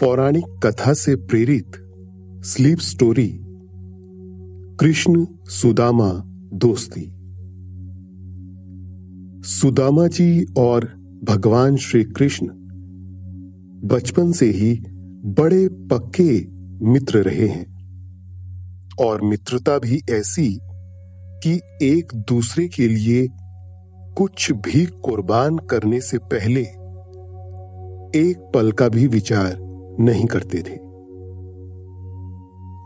पौराणिक कथा से प्रेरित स्लीप स्टोरी, कृष्ण सुदामा दोस्ती। सुदामा जी और भगवान श्री कृष्ण बचपन से ही बड़े पक्के मित्र रहे हैं और मित्रता भी ऐसी कि एक दूसरे के लिए कुछ भी कुर्बान करने से पहले एक पल का भी विचार नहीं करते थे।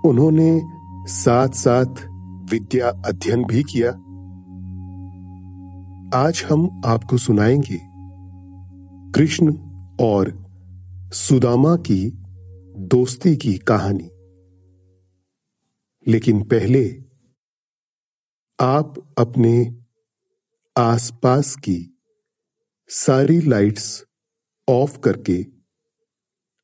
उन्होंने साथ साथ विद्या अध्ययन भी किया। आज हम आपको सुनाएँगे कृष्ण और सुदामा की दोस्ती की कहानी। लेकिन पहले आप अपने आसपास की सारी लाइट्स ऑफ़ करके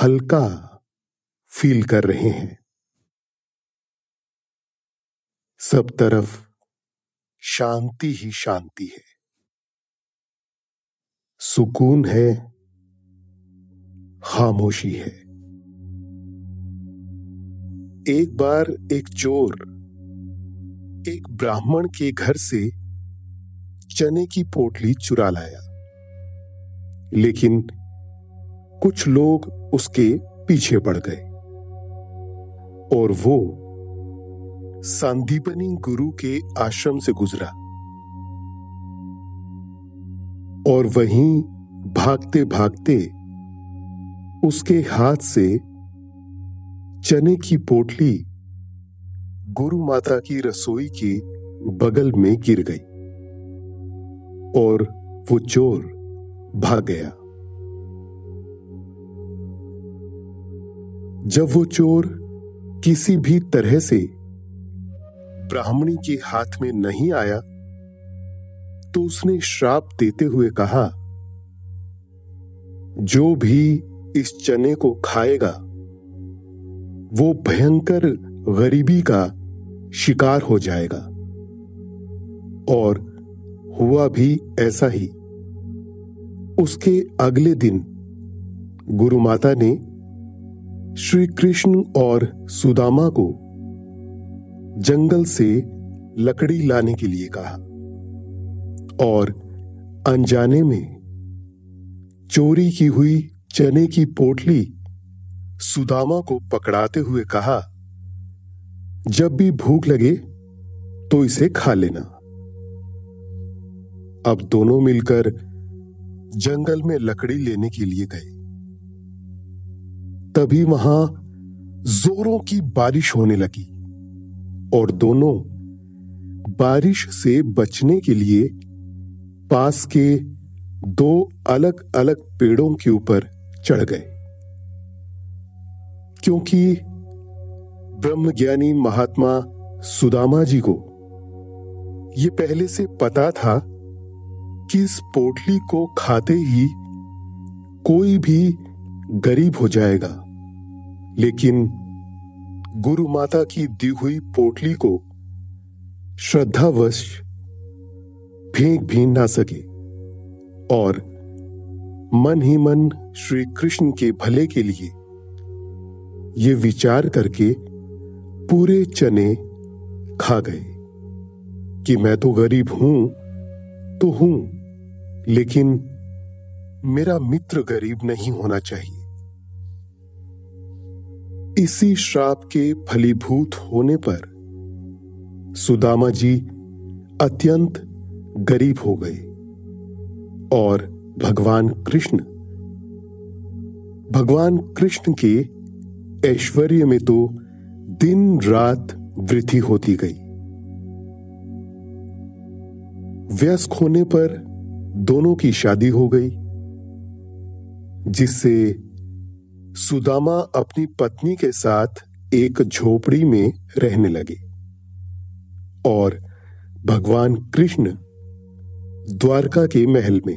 हल्का फील कर रहे हैं। सब तरफ़ शांति ही शांति है। सुकून है, खामोशी है। एक बार एक चोर एक ब्राह्मण के घर से चने की पोटली चुरा लाया। लेकिन कुछ लोग उसके पीछे पड़ गए। और वो संदीपनी गुरु के आश्रम से गुजरा। और वहीं भागते भागते उसके हाथ से चने की पोटली गुरु माता की रसोई के बगल में गिर गई। और वो चोर भाग गया। जब वो चोर किसी भी तरह से ब्राह्मणी के हाथ में नहीं आया तो उसने श्राप देते हुए कहा, जो भी इस चने को खाएगा, वो भयंकर गरीबी का शिकार हो जाएगा। और हुआ भी ऐसा ही। उसके अगले दिन गुरु माता ने श्री कृष्ण और सुदामा को जंगल से लकड़ी लाने के लिए कहा और अनजाने में चोरी की हुई चने की पोटली सुदामा को पकड़ाते हुए कहा, जब भी भूख लगे तो इसे खा लेना। अब दोनों मिलकर जंगल में लकड़ी लेने के लिए गए। तभी वहाँ जोरों की बारिश होने लगी और दोनों बारिश से बचने के लिए पास के दो अलग अलग पेड़ों के ऊपर चढ़ गए। क्योंकि ब्रह्मज्ञानी महात्मा सुदामा जी को यह पहले से पता था कि इस पोटली को खाते ही कोई भी गरीब हो जाएगा। लेकिन गुरु माता की दी हुई पोटली को श्रद्धावश फेंक भी ना सके और मन ही मन श्री कृष्ण के भले के लिए ये विचार करके पूरे चने खा गए कि मैं तो गरीब हूँ तो हूँ, लेकिन मेरा मित्र गरीब नहीं होना चाहिए। इसी श्राप के फलीभूत होने पर सुदामा जी अत्यंत गरीब हो गए और भगवान कृष्ण भगवान कृष्ण के ऐश्वर्य में तो दिन रात वृद्धि होती गई। व्यस्क होने पर दोनों की शादी हो गई, जिससे सुदामा अपनी पत्नी के साथ एक झोपड़ी में रहने लगे और भगवान कृष्ण द्वारका के महल में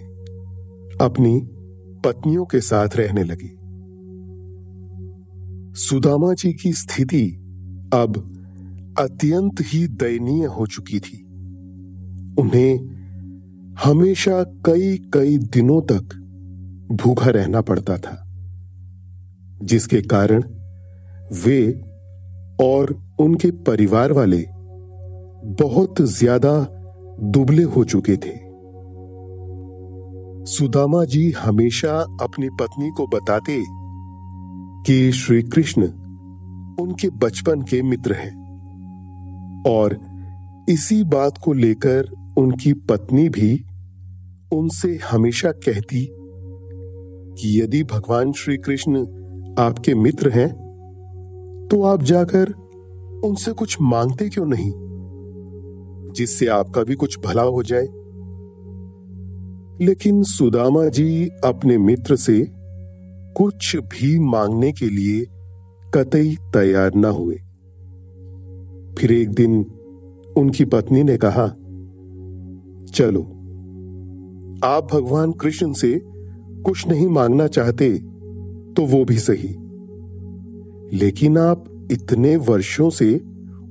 अपनी पत्नियों के साथ रहने लगे। सुदामा जी की स्थिति अब अत्यंत ही दयनीय हो चुकी थी। उन्हें हमेशा कई कई दिनों तक भूखा रहना पड़ता था। जिसके कारण वे और उनके परिवार वाले बहुत ज़्यादा दुबले हो चुके थे। सुदामा जी हमेशा अपनी पत्नी को बताते कि श्री कृष्ण उनके बचपन के मित्र हैं और इसी बात को लेकर उनकी पत्नी भी उनसे हमेशा कहती कि यदि भगवान श्री कृष्ण आपके मित्र हैं तो आप जाकर उनसे कुछ मांगते क्यों नहीं? जिससे आपका भी कुछ भला हो जाए। लेकिन सुदामा जी अपने मित्र से कुछ भी मांगने के लिए कतई तैयार न हुए। फिर एक दिन उनकी पत्नी ने कहा, चलो, आप भगवान कृष्ण से कुछ नहीं मांगना चाहते। तो वो भी सही। लेकिन आप इतने वर्षों से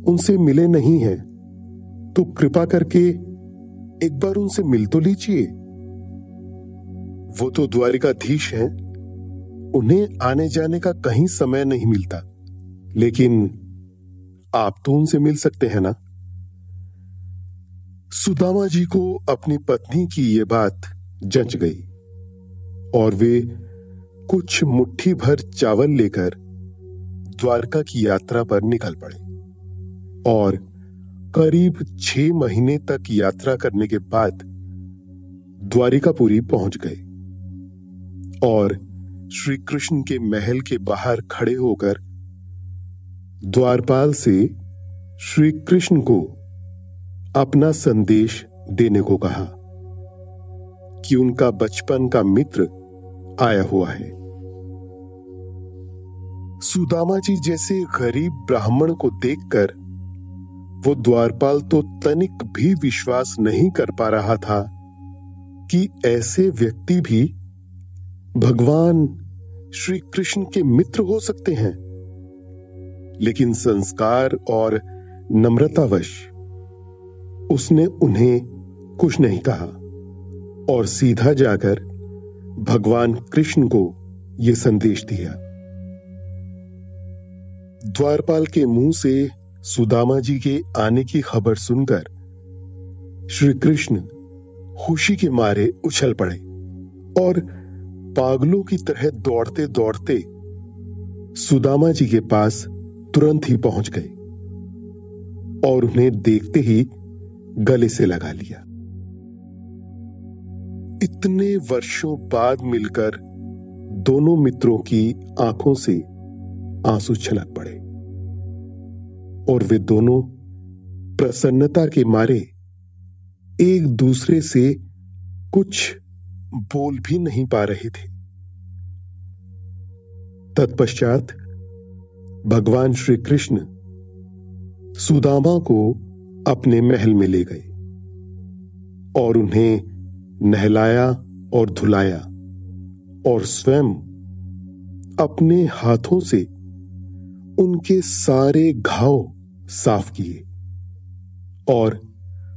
उनसे मिले नहीं हैं तो कृपा करके एक बार उनसे मिल तो लीजिए। वो तो द्वारिकाधीश हैं, उन्हें आने जाने का कहीं समय नहीं मिलता। लेकिन आप तो उनसे मिल सकते हैं ना? सुदामा जी को अपनी पत्नी की यह बात जंच गई, और वे कुछ मुट्ठी भर चावल लेकर द्वारका की यात्रा पर निकल पड़े और करीब छह महीने तक यात्रा करने के बाद द्वारिकापुरी पहुँच गए और श्री कृष्ण के महल के बाहर खड़े होकर द्वारपाल से श्री कृष्ण को अपना संदेश देने को कहा कि उनका बचपन का मित्र आया हुआ है। सुदामा जी जैसे गरीब ब्राह्मण को देखकर, वो द्वारपाल तो तनिक भी विश्वास नहीं कर पा रहा था कि ऐसे व्यक्ति भी भगवान श्री कृष्ण के मित्र हो सकते हैं। लेकिन संस्कार और नम्रतावश उसने उन्हें कुछ नहीं कहा और सीधा जाकर भगवान कृष्ण को यह संदेश दिया। द्वारपाल के मुँह से सुदामा जी के आने की खबर सुनकर श्री कृष्ण खुशी के मारे उछल पड़े और पागलों की तरह दौड़ते दौड़ते सुदामा जी के पास तुरंत ही पहुँच गए और उन्हें देखते ही गले से लगा लिया। इतने वर्षों बाद मिलकर दोनों मित्रों की आँखों से आँसू छलक पड़े और वे दोनों प्रसन्नता के मारे एक दूसरे से कुछ बोल भी नहीं पा रहे थे। तत्पश्चात भगवान श्री कृष्ण सुदामा को अपने महल में ले गए और उन्हें नहलाया और धुलाया और स्वयं अपने हाथों से उनके सारे घाव साफ़ किए और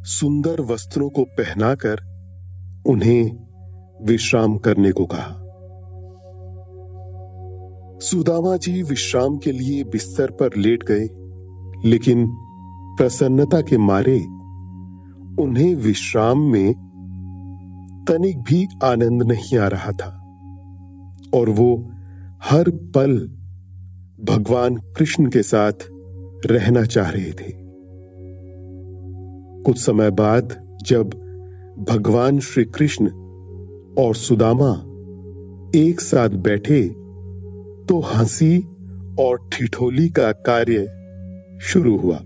सुंदर वस्त्रों को पहनाकर उन्हें विश्राम करने को कहा। सुदामा जी विश्राम के लिए बिस्तर पर लेट गए, लेकिन प्रसन्नता के मारे उन्हें विश्राम में तनिक भी आनंद नहीं आ रहा था। और वो हर पल भगवान कृष्ण के साथ रहना चाह रहे थे। कुछ समय बाद जब भगवान श्री कृष्ण और सुदामा एक साथ बैठे तो हँसी और ठिठोली का कार्य शुरू हुआ।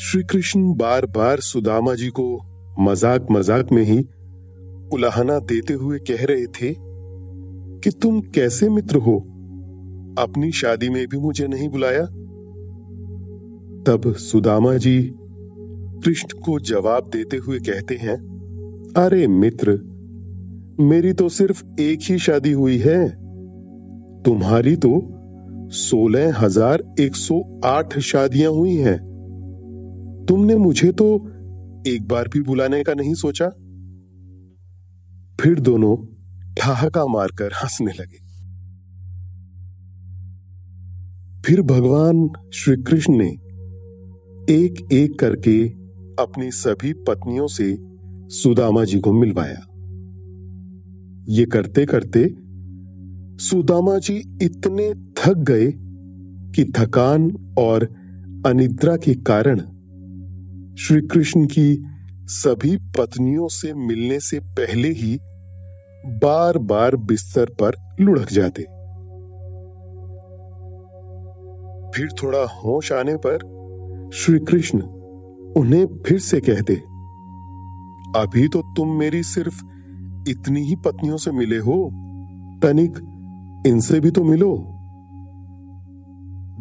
श्री कृष्ण बार बार सुदामा जी को मज़ाक मज़ाक में ही उलाहना देते हुए कह रहे थे कि तुम कैसे मित्र हो? अपनी शादी में भी मुझे नहीं बुलाया। तब सुदामा जी कृष्ण को जवाब देते हुए कहते हैं, अरे मित्र, मेरी तो सिर्फ़ एक ही शादी हुई है। तुम्हारी तो सोलह हज़ार एक सौ आठ शादियाँ हुई हैं। तुमने मुझे तो एक बार भी बुलाने का नहीं सोचा? फिर दोनों ठहाका मारकर हंसने लगे। फिर भगवान श्री कृष्ण ने एक एक करके अपनी सभी पत्नियों से सुदामा जी को मिलवाया। ये करते करते सुदामा जी इतने थक गए कि थकान और अनिद्रा के कारण श्री कृष्ण की सभी पत्नियों से मिलने से पहले ही बार बार बिस्तर पर लुढ़क जाते। फिर थोड़ा होश आने पर श्री कृष्ण उन्हें फिर से कहते, अभी तो तुम मेरी सिर्फ़ इतनी ही पत्नियों से मिले हो, तनिक इनसे भी तो मिलो।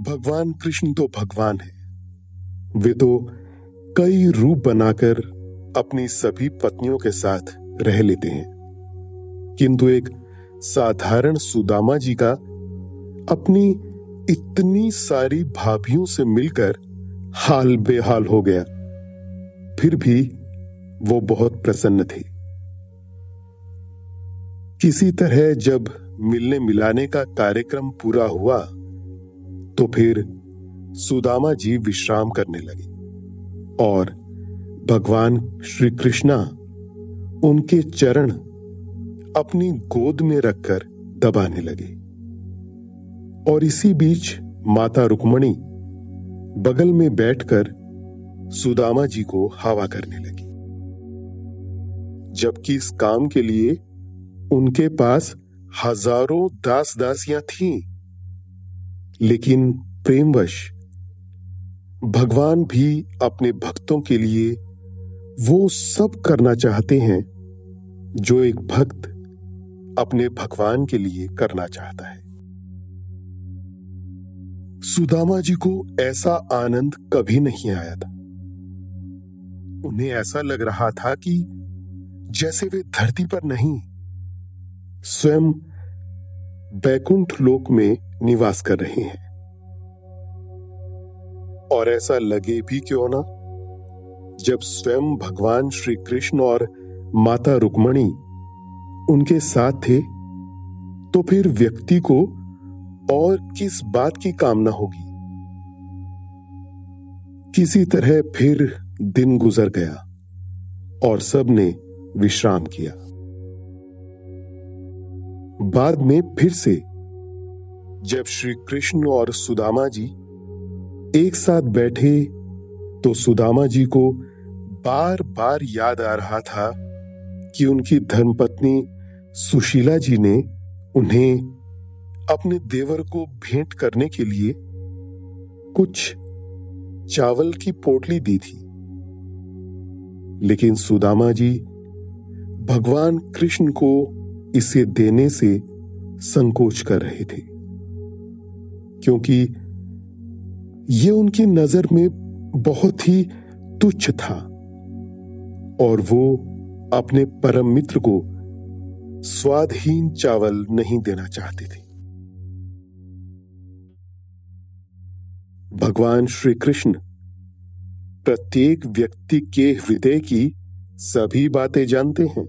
भगवान कृष्ण तो भगवान है। वे तो कई रूप बनाकर अपनी सभी पत्नियों के साथ रह लेते हैं। किंतु एक साधारण सुदामा जी का अपनी इतनी सारी भाभियों से मिलकर हाल बेहाल हो गया। फिर भी वो बहुत प्रसन्न थे। किसी तरह जब मिलने मिलाने का कार्यक्रम पूरा हुआ तो फिर सुदामा जी विश्राम करने लगे और भगवान श्री कृष्णा उनके चरण अपनी गोद में रखकर दबाने लगे। और इसी बीच माता रुक्मणी बगल में बैठकर सुदामा जी को हवा करने लगी। जबकि इस काम के लिए उनके पास हज़ारों दास दासियाँ थीं, लेकिन प्रेमवश भगवान भी अपने भक्तों के लिए वो सब करना चाहते हैं जो एक भक्त अपने भगवान के लिए करना चाहता है। सुदामा जी को ऐसा आनंद कभी नहीं आया था। उन्हें ऐसा लग रहा था कि जैसे वे धरती पर नहीं, स्वयं बैकुंठ लोक में निवास कर रहे हैं। और ऐसा लगे भी क्यों ना जब स्वयं भगवान श्री कृष्ण और माता रुक्मणी उनके साथ थे तो फिर व्यक्ति को और किस बात की कामना होगी? किसी तरह फिर दिन गुजर गया और सबने विश्राम किया। बाद में फिर से जब श्री कृष्ण और सुदामा जी एक साथ बैठे तो सुदामा जी को बार बार याद आ रहा था कि उनकी धर्मपत्नी सुशीला जी ने उन्हें अपने देवर को भेंट करने के लिए कुछ चावल की पोटली दी थी। लेकिन सुदामा जी भगवान कृष्ण को इसे देने से संकोच कर रहे थे, क्योंकि ये उनकी नज़र में बहुत ही तुच्छ था और वो अपने परम मित्र को स्वादहीन चावल नहीं देना चाहते थे। भगवान श्री कृष्ण प्रत्येक व्यक्ति के हृदय की सभी बातें जानते हैं।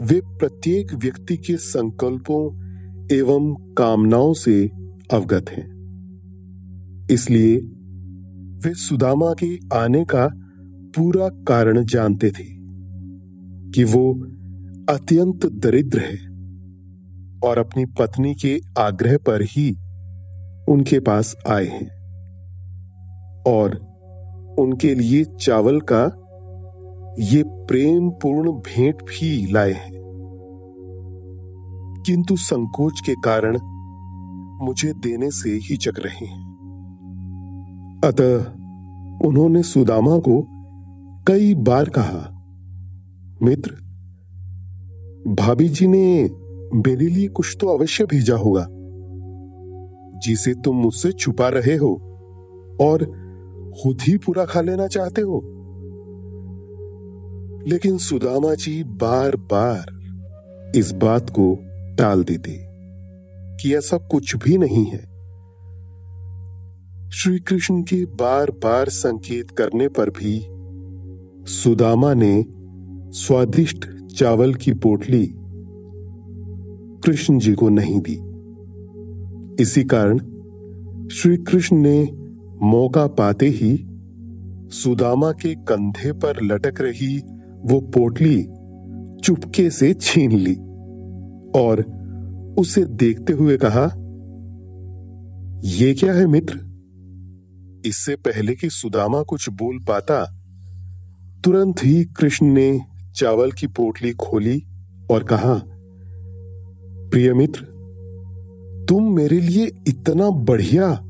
वे प्रत्येक व्यक्ति के संकल्पों एवं कामनाओं से अवगत हैं। इसलिए वे सुदामा के आने का पूरा कारण जानते थे कि वो अत्यंत दरिद्र है और अपनी पत्नी के आग्रह पर ही उनके पास आए हैं और उनके लिए चावल का ये प्रेम पूर्ण भेंट भी लाए हैं। किंतु संकोच के कारण मुझे देने से हिचक रहे हैं। अतः उन्होंने सुदामा को कई बार कहा, मित्र, भाभी जी ने मेरे लिए कुछ तो अवश्य भेजा होगा। जिसे तुम मुझसे छुपा रहे हो और खुद ही पूरा खा लेना चाहते हो। लेकिन सुदामा जी बार बार इस बात को टाल देते कि ऐसा कुछ भी नहीं है। श्री कृष्ण के बार बार संकेत करने पर भी सुदामा ने स्वादिष्ट चावल की पोटली कृष्ण जी को नहीं दी। इसी कारण श्री कृष्ण ने मौका पाते ही सुदामा के कंधे पर लटक रही वो पोटली चुपके से छीन ली और उसे देखते हुए कहा यह क्या है मित्र? इससे पहले कि सुदामा कुछ बोल पाता, तुरंत ही कृष्ण ने चावल की पोटली खोली और कहा, प्रिय मित्र, तुम मेरे लिए इतना बढ़िया,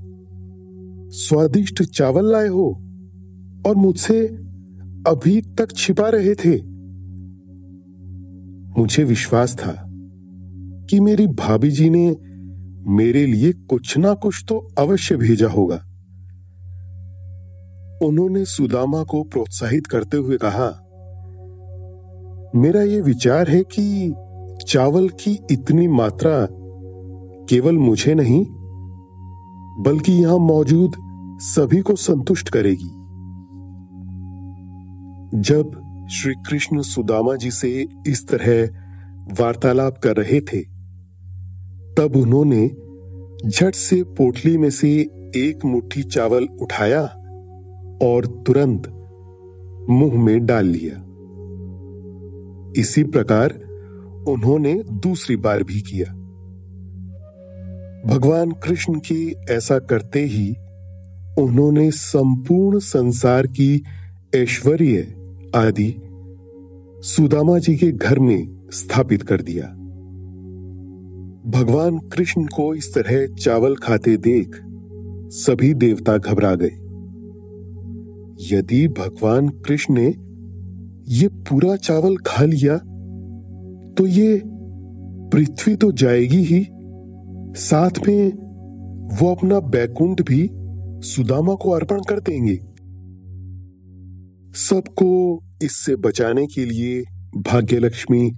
स्वादिष्ट चावल लाए हो और मुझसे अभी तक छिपा रहे थे। मुझे विश्वास था कि मेरी भाभी जी ने मेरे लिए कुछ ना कुछ तो अवश्य भेजा होगा। उन्होंने सुदामा को प्रोत्साहित करते हुए कहा, मेरा यह विचार है कि चावल की इतनी मात्रा केवल मुझे नहीं, बल्कि यहाँ मौजूद सभी को संतुष्ट करेगी। जब श्री कृष्ण सुदामा जी से इस तरह वार्तालाप कर रहे थे, तब उन्होंने झट से पोटली में से एक मुट्ठी चावल उठाया और तुरंत मुँह में डाल लिया। इसी प्रकार उन्होंने दूसरी बार भी किया। भगवान कृष्ण के ऐसा करते ही उन्होंने संपूर्ण संसार की ऐश्वर्य आदि सुदामा जी के घर में स्थापित कर दिया। भगवान कृष्ण को इस तरह चावल खाते देख सभी देवता घबरा गए। यदि भगवान कृष्ण ने ये पूरा चावल खा लिया तो ये पृथ्वी तो जाएगी ही। साथ में वो अपना बैकुंठ भी सुदामा को अर्पण कर देंगे। सबको इससे बचाने के लिए भाग्यलक्ष्मी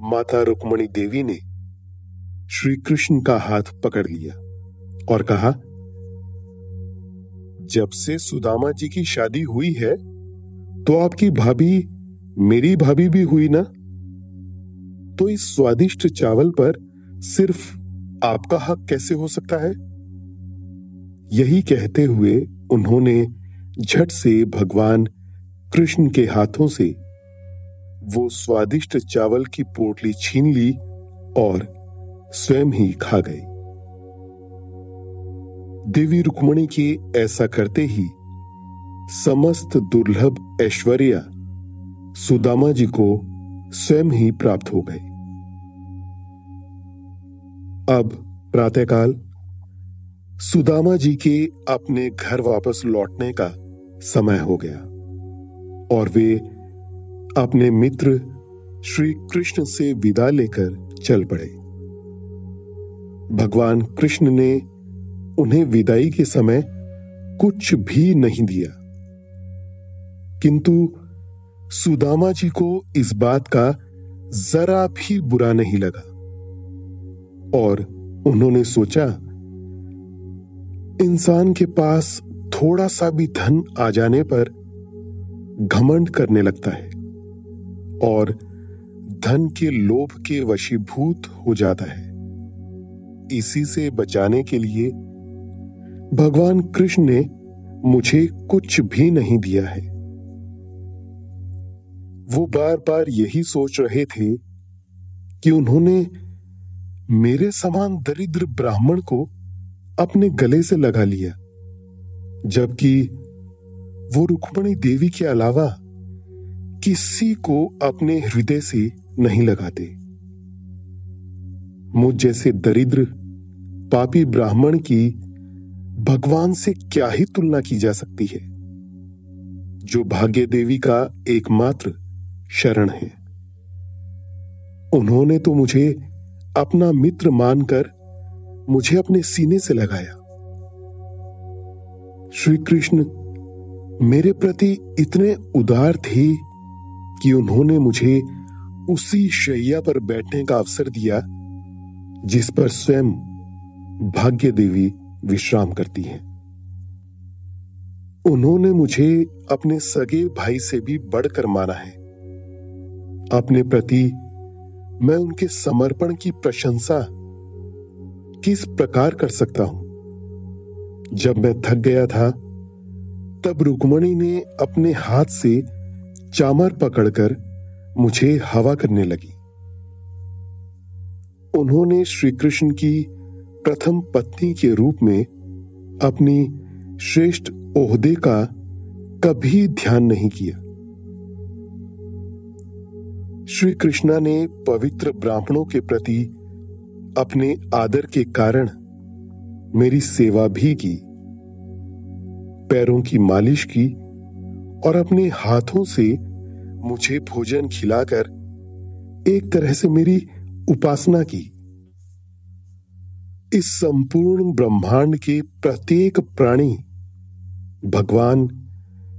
माता रुक्मणी देवी ने श्री कृष्ण का हाथ पकड़ लिया और कहा जब से सुदामा जी की शादी हुई है तो आपकी भाभी मेरी भाभी भी हुई ना? तो इस स्वादिष्ट चावल पर सिर्फ़ आपका हक कैसे हो सकता है? यही कहते हुए उन्होंने झट से भगवान कृष्ण के हाथों से वो स्वादिष्ट चावल की पोटली छीन ली और स्वयं ही खा गए। देवी रुक्मणी के ऐसा करते ही समस्त दुर्लभ ऐश्वर्या सुदामा जी को स्वयं ही प्राप्त हो गए। अब प्रातःकाल सुदामा जी के अपने घर वापस लौटने का समय हो गया और वे अपने मित्र श्री कृष्ण से विदा लेकर चल पड़े। भगवान कृष्ण ने उन्हें विदाई के समय कुछ भी नहीं दिया। किंतु सुदामा जी को इस बात का जरा भी बुरा नहीं लगा। और उन्होंने सोचा, इंसान के पास थोड़ा सा भी धन आ जाने पर घमंड करने लगता है और धन के लोभ के वशीभूत हो जाता है। इसी से बचाने के लिए भगवान कृष्ण ने मुझे कुछ भी नहीं दिया है। वो बार बार यही सोच रहे थे कि उन्होंने मेरे समान दरिद्र ब्राह्मण को अपने गले से लगा लिया, जबकि वो रुक्मणी देवी के अलावा किसी को अपने हृदय से नहीं लगाते। मुझ जैसे दरिद्र पापी ब्राह्मण की भगवान से क्या ही तुलना की जा सकती है? जो भाग्य देवी का एकमात्र शरण है। उन्होंने तो मुझे अपना मित्र मानकर मुझे अपने सीने से लगाया। श्री कृष्ण मेरे प्रति इतने उदार थे कि उन्होंने मुझे उसी शैया पर बैठने का अवसर दिया, जिस पर स्वयं भाग्य देवी विश्राम करती हैं। उन्होंने मुझे अपने सगे भाई से भी बढ़कर माना है। अपने प्रति मैं उनके समर्पण की प्रशंसा किस प्रकार कर सकता हूँ? जब मैं थक गया था, तब रुक्मणी ने अपने हाथ से चामर पकड़कर मुझे हवा करने लगी। उन्होंने श्री कृष्ण की प्रथम पत्नी के रूप में अपनी श्रेष्ठ ओहदे का कभी ध्यान नहीं किया। श्री कृष्णा ने पवित्र ब्राह्मणों के प्रति अपने आदर के कारण मेरी सेवा भी की, पैरों की मालिश की और अपने हाथों से मुझे भोजन खिलाकर एक तरह से मेरी उपासना की। इस संपूर्ण ब्रह्मांड के प्रत्येक प्राणी, भगवान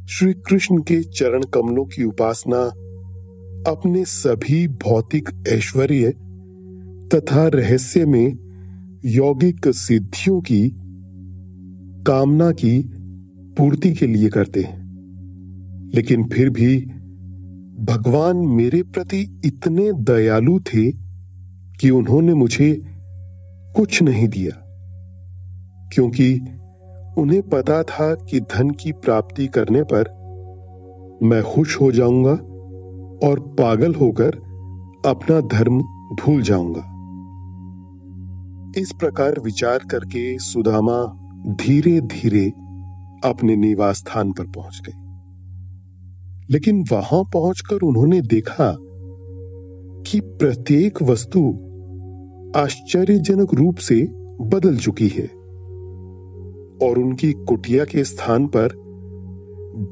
श्री कृष्ण के चरण कमलों की उपासना, अपने सभी भौतिक ऐश्वर्य तथा रहस्य में यौगिक सिद्धियों की कामना की पूर्ति के लिए करते हैं। लेकिन फिर भी भगवान मेरे प्रति इतने दयालु थे कि उन्होंने मुझे कुछ नहीं दिया, क्योंकि उन्हें पता था कि धन की प्राप्ति करने पर मैं खुश हो जाऊँगा और पागल होकर अपना धर्म भूल जाऊँगा। इस प्रकार विचार करके सुदामा धीरे धीरे अपने निवास स्थान पर पहुँच गए लेकिन वहाँ पहुंचकर उन्होंने देखा कि प्रत्येक वस्तु आश्चर्यजनक रूप से बदल चुकी है और उनकी कुटिया के स्थान पर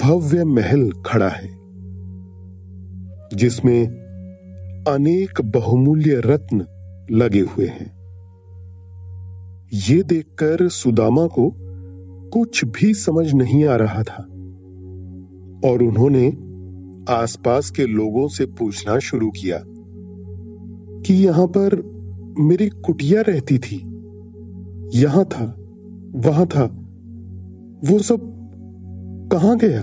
भव्य महल खड़ा है, जिसमें अनेक बहुमूल्य रत्न लगे हुए हैं। ये देखकर सुदामा को कुछ भी समझ नहीं आ रहा था और उन्होंने आसपास के लोगों से पूछना शुरू किया कि यहाँ पर मेरी कुटिया रहती थी। यहाँ था, वहाँ था। वो सब कहाँ गया?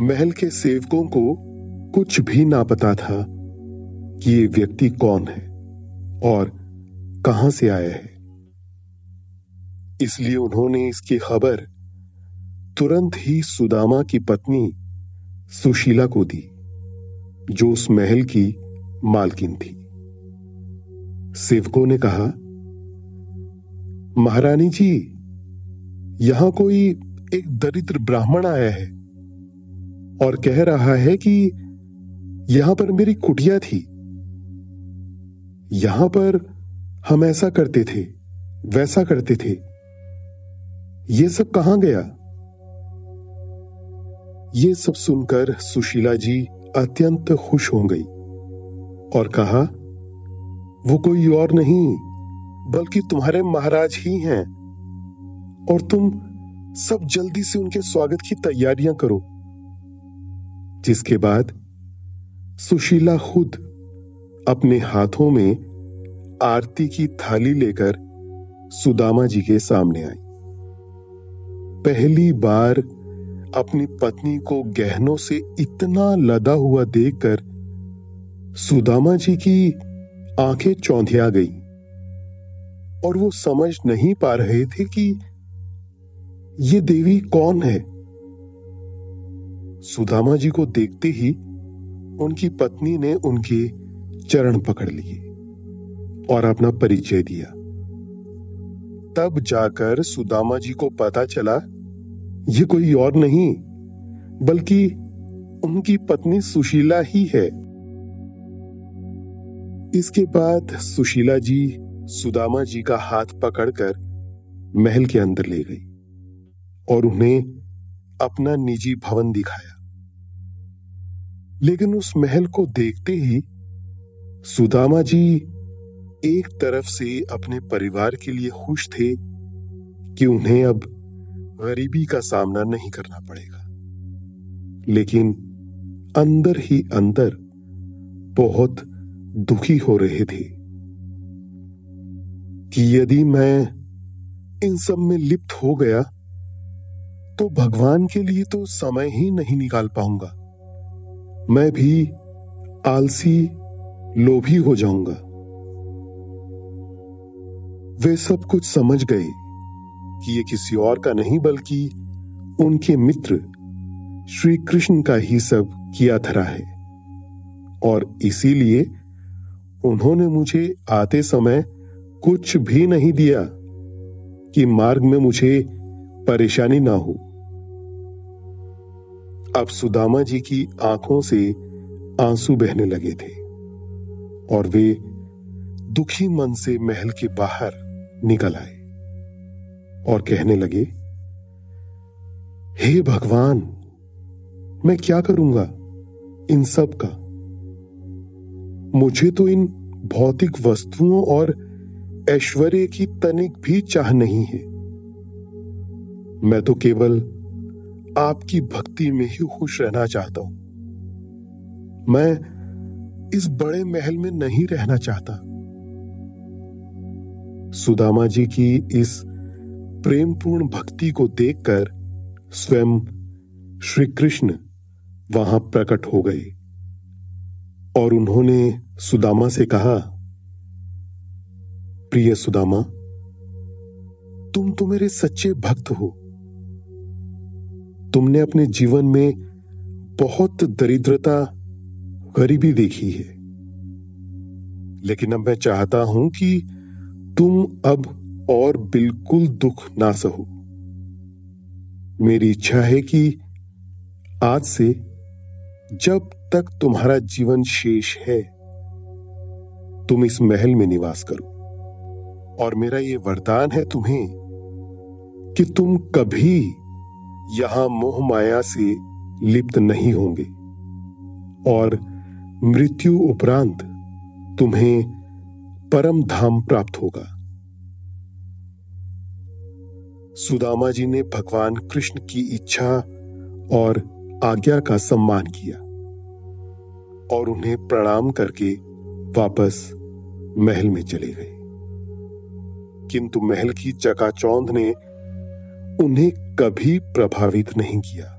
महल के सेवकों को कुछ भी ना पता था कि ये व्यक्ति कौन है और कहाँ से आया है। इसलिए उन्होंने इसकी खबर तुरंत ही सुदामा की पत्नी सुशीला को दी, जो उस महल की मालकिन थी। सेवकों ने कहा, महारानी जी, यहाँ कोई एक दरिद्र ब्राह्मण आया है और कह रहा है कि यहाँ पर मेरी कुटिया थी। यहाँ पर हम ऐसा करते थे, वैसा करते थे। ये सब कहाँ गया? ये सब सुनकर सुशीला जी अत्यंत खुश हो गई और कहा वो कोई और नहीं, बल्कि तुम्हारे महाराज ही हैं। और तुम सब जल्दी से उनके स्वागत की तैयारियाँ करो। जिसके बाद सुशीला खुद अपने हाथों में आरती की थाली लेकर सुदामा जी के सामने आई। पहली बार अपनी पत्नी को गहनों से इतना लदा हुआ देखकर सुदामा जी की आँखें चौंधिया गई और वो समझ नहीं पा रहे थे कि ये देवी कौन है। सुदामा जी को देखते ही उनकी पत्नी ने उनके चरण पकड़ लिए और अपना परिचय दिया। तब जाकर सुदामा जी को पता चला, ये कोई और नहीं, बल्कि उनकी पत्नी सुशीला ही है। इसके बाद सुशीला जी, सुदामा जी का हाथ पकड़कर महल के अंदर ले गई और उन्हें अपना निजी भवन दिखाया। लेकिन उस महल को देखते ही सुदामा जी एक तरफ़ से अपने परिवार के लिए खुश थे कि उन्हें अब गरीबी का सामना नहीं करना पड़ेगा। लेकिन अंदर ही अंदर बहुत दुखी हो रहे थे कि यदि मैं इन सब में लिप्त हो गया तो भगवान के लिए तो समय ही नहीं निकाल पाऊँगा। मैं भी आलसी लोभी हो जाऊँगा। वे सब कुछ समझ गए कि ये किसी और का नहीं, बल्कि उनके मित्र श्री कृष्ण का ही सब किया धरा है। और इसीलिए उन्होंने मुझे आते समय कुछ भी नहीं दिया कि मार्ग में मुझे परेशानी ना हो। अब सुदामा जी की आँखों से आँसू बहने लगे थे और वे दुखी मन से महल के बाहर निकल आए और कहने लगे, हे भगवान, मैं क्या करूँगा इन सब का? मुझे तो इन भौतिक वस्तुओं और ऐश्वर्य की तनिक भी चाह नहीं है। मैं तो केवल आपकी भक्ति में ही खुश रहना चाहता हूँ। मैं इस बड़े महल में नहीं रहना चाहता। सुदामा जी की इस प्रेमपूर्ण भक्ति को देखकर स्वयं श्री कृष्ण वहाँ प्रकट हो गए। और उन्होंने सुदामा से कहा, प्रिय सुदामा, तुम तो मेरे सच्चे भक्त हो। तुमने अपने जीवन में बहुत दरिद्रता, गरीबी देखी है। लेकिन अब मैं चाहता हूँ कि तुम अब और बिल्कुल दुख ना सहो। मेरी इच्छा है कि आज से जब तक तुम्हारा जीवन शेष है। तुम इस महल में निवास करो। और मेरा यह वरदान है तुम्हें कि तुम कभी यहाँ मोह माया से लिप्त नहीं होंगे। और मृत्यु उपरांत तुम्हें परम धाम प्राप्त होगा। सुदामा जी ने भगवान कृष्ण की इच्छा और आज्ञा का सम्मान किया। और उन्हें प्रणाम करके वापस महल में चले गए। किंतु महल की चकाचौंध ने उन्हें कभी प्रभावित नहीं किया।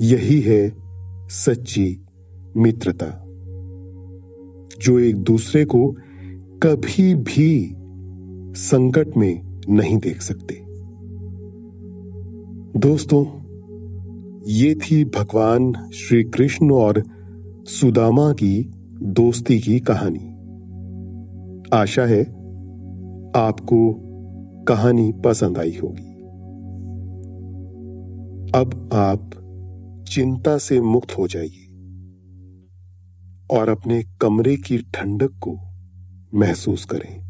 यही है सच्ची मित्रता, जो एक दूसरे को कभी भी संकट में नहीं देख सकते। दोस्तों, ये थी भगवान श्री कृष्ण और सुदामा की दोस्ती की कहानी। आशा है आपको कहानी पसंद आई होगी। अब आप चिंता से मुक्त हो जाइए और अपने कमरे की ठंडक को महसूस करें।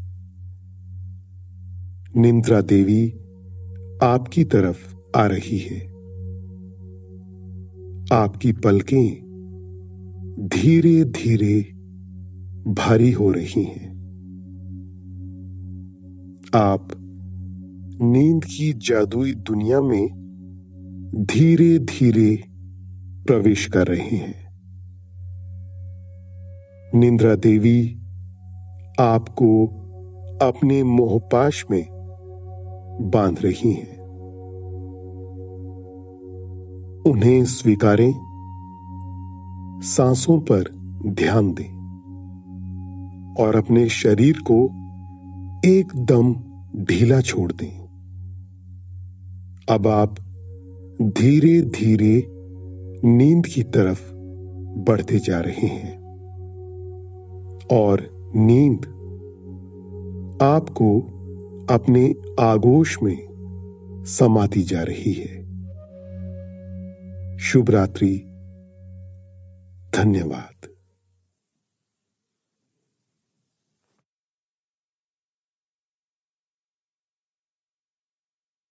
निंद्रा देवी आपकी तरफ़ आ रही है। आपकी पलकें धीरे धीरे भारी हो रही हैं। आप नींद की जादुई दुनिया में धीरे धीरे प्रवेश कर रहे हैं। निंद्रा देवी आपको अपने मोहपाश में बाँध रही हैं। उन्हें स्वीकारें। सांसों पर ध्यान दें और अपने शरीर को एकदम ढीला छोड़ दें। अब आप धीरे धीरे नींद की तरफ़ बढ़ते जा रहे हैं और नींद आपको अपने आगोश में समाती जा रही है। शुभ रात्रि। धन्यवाद।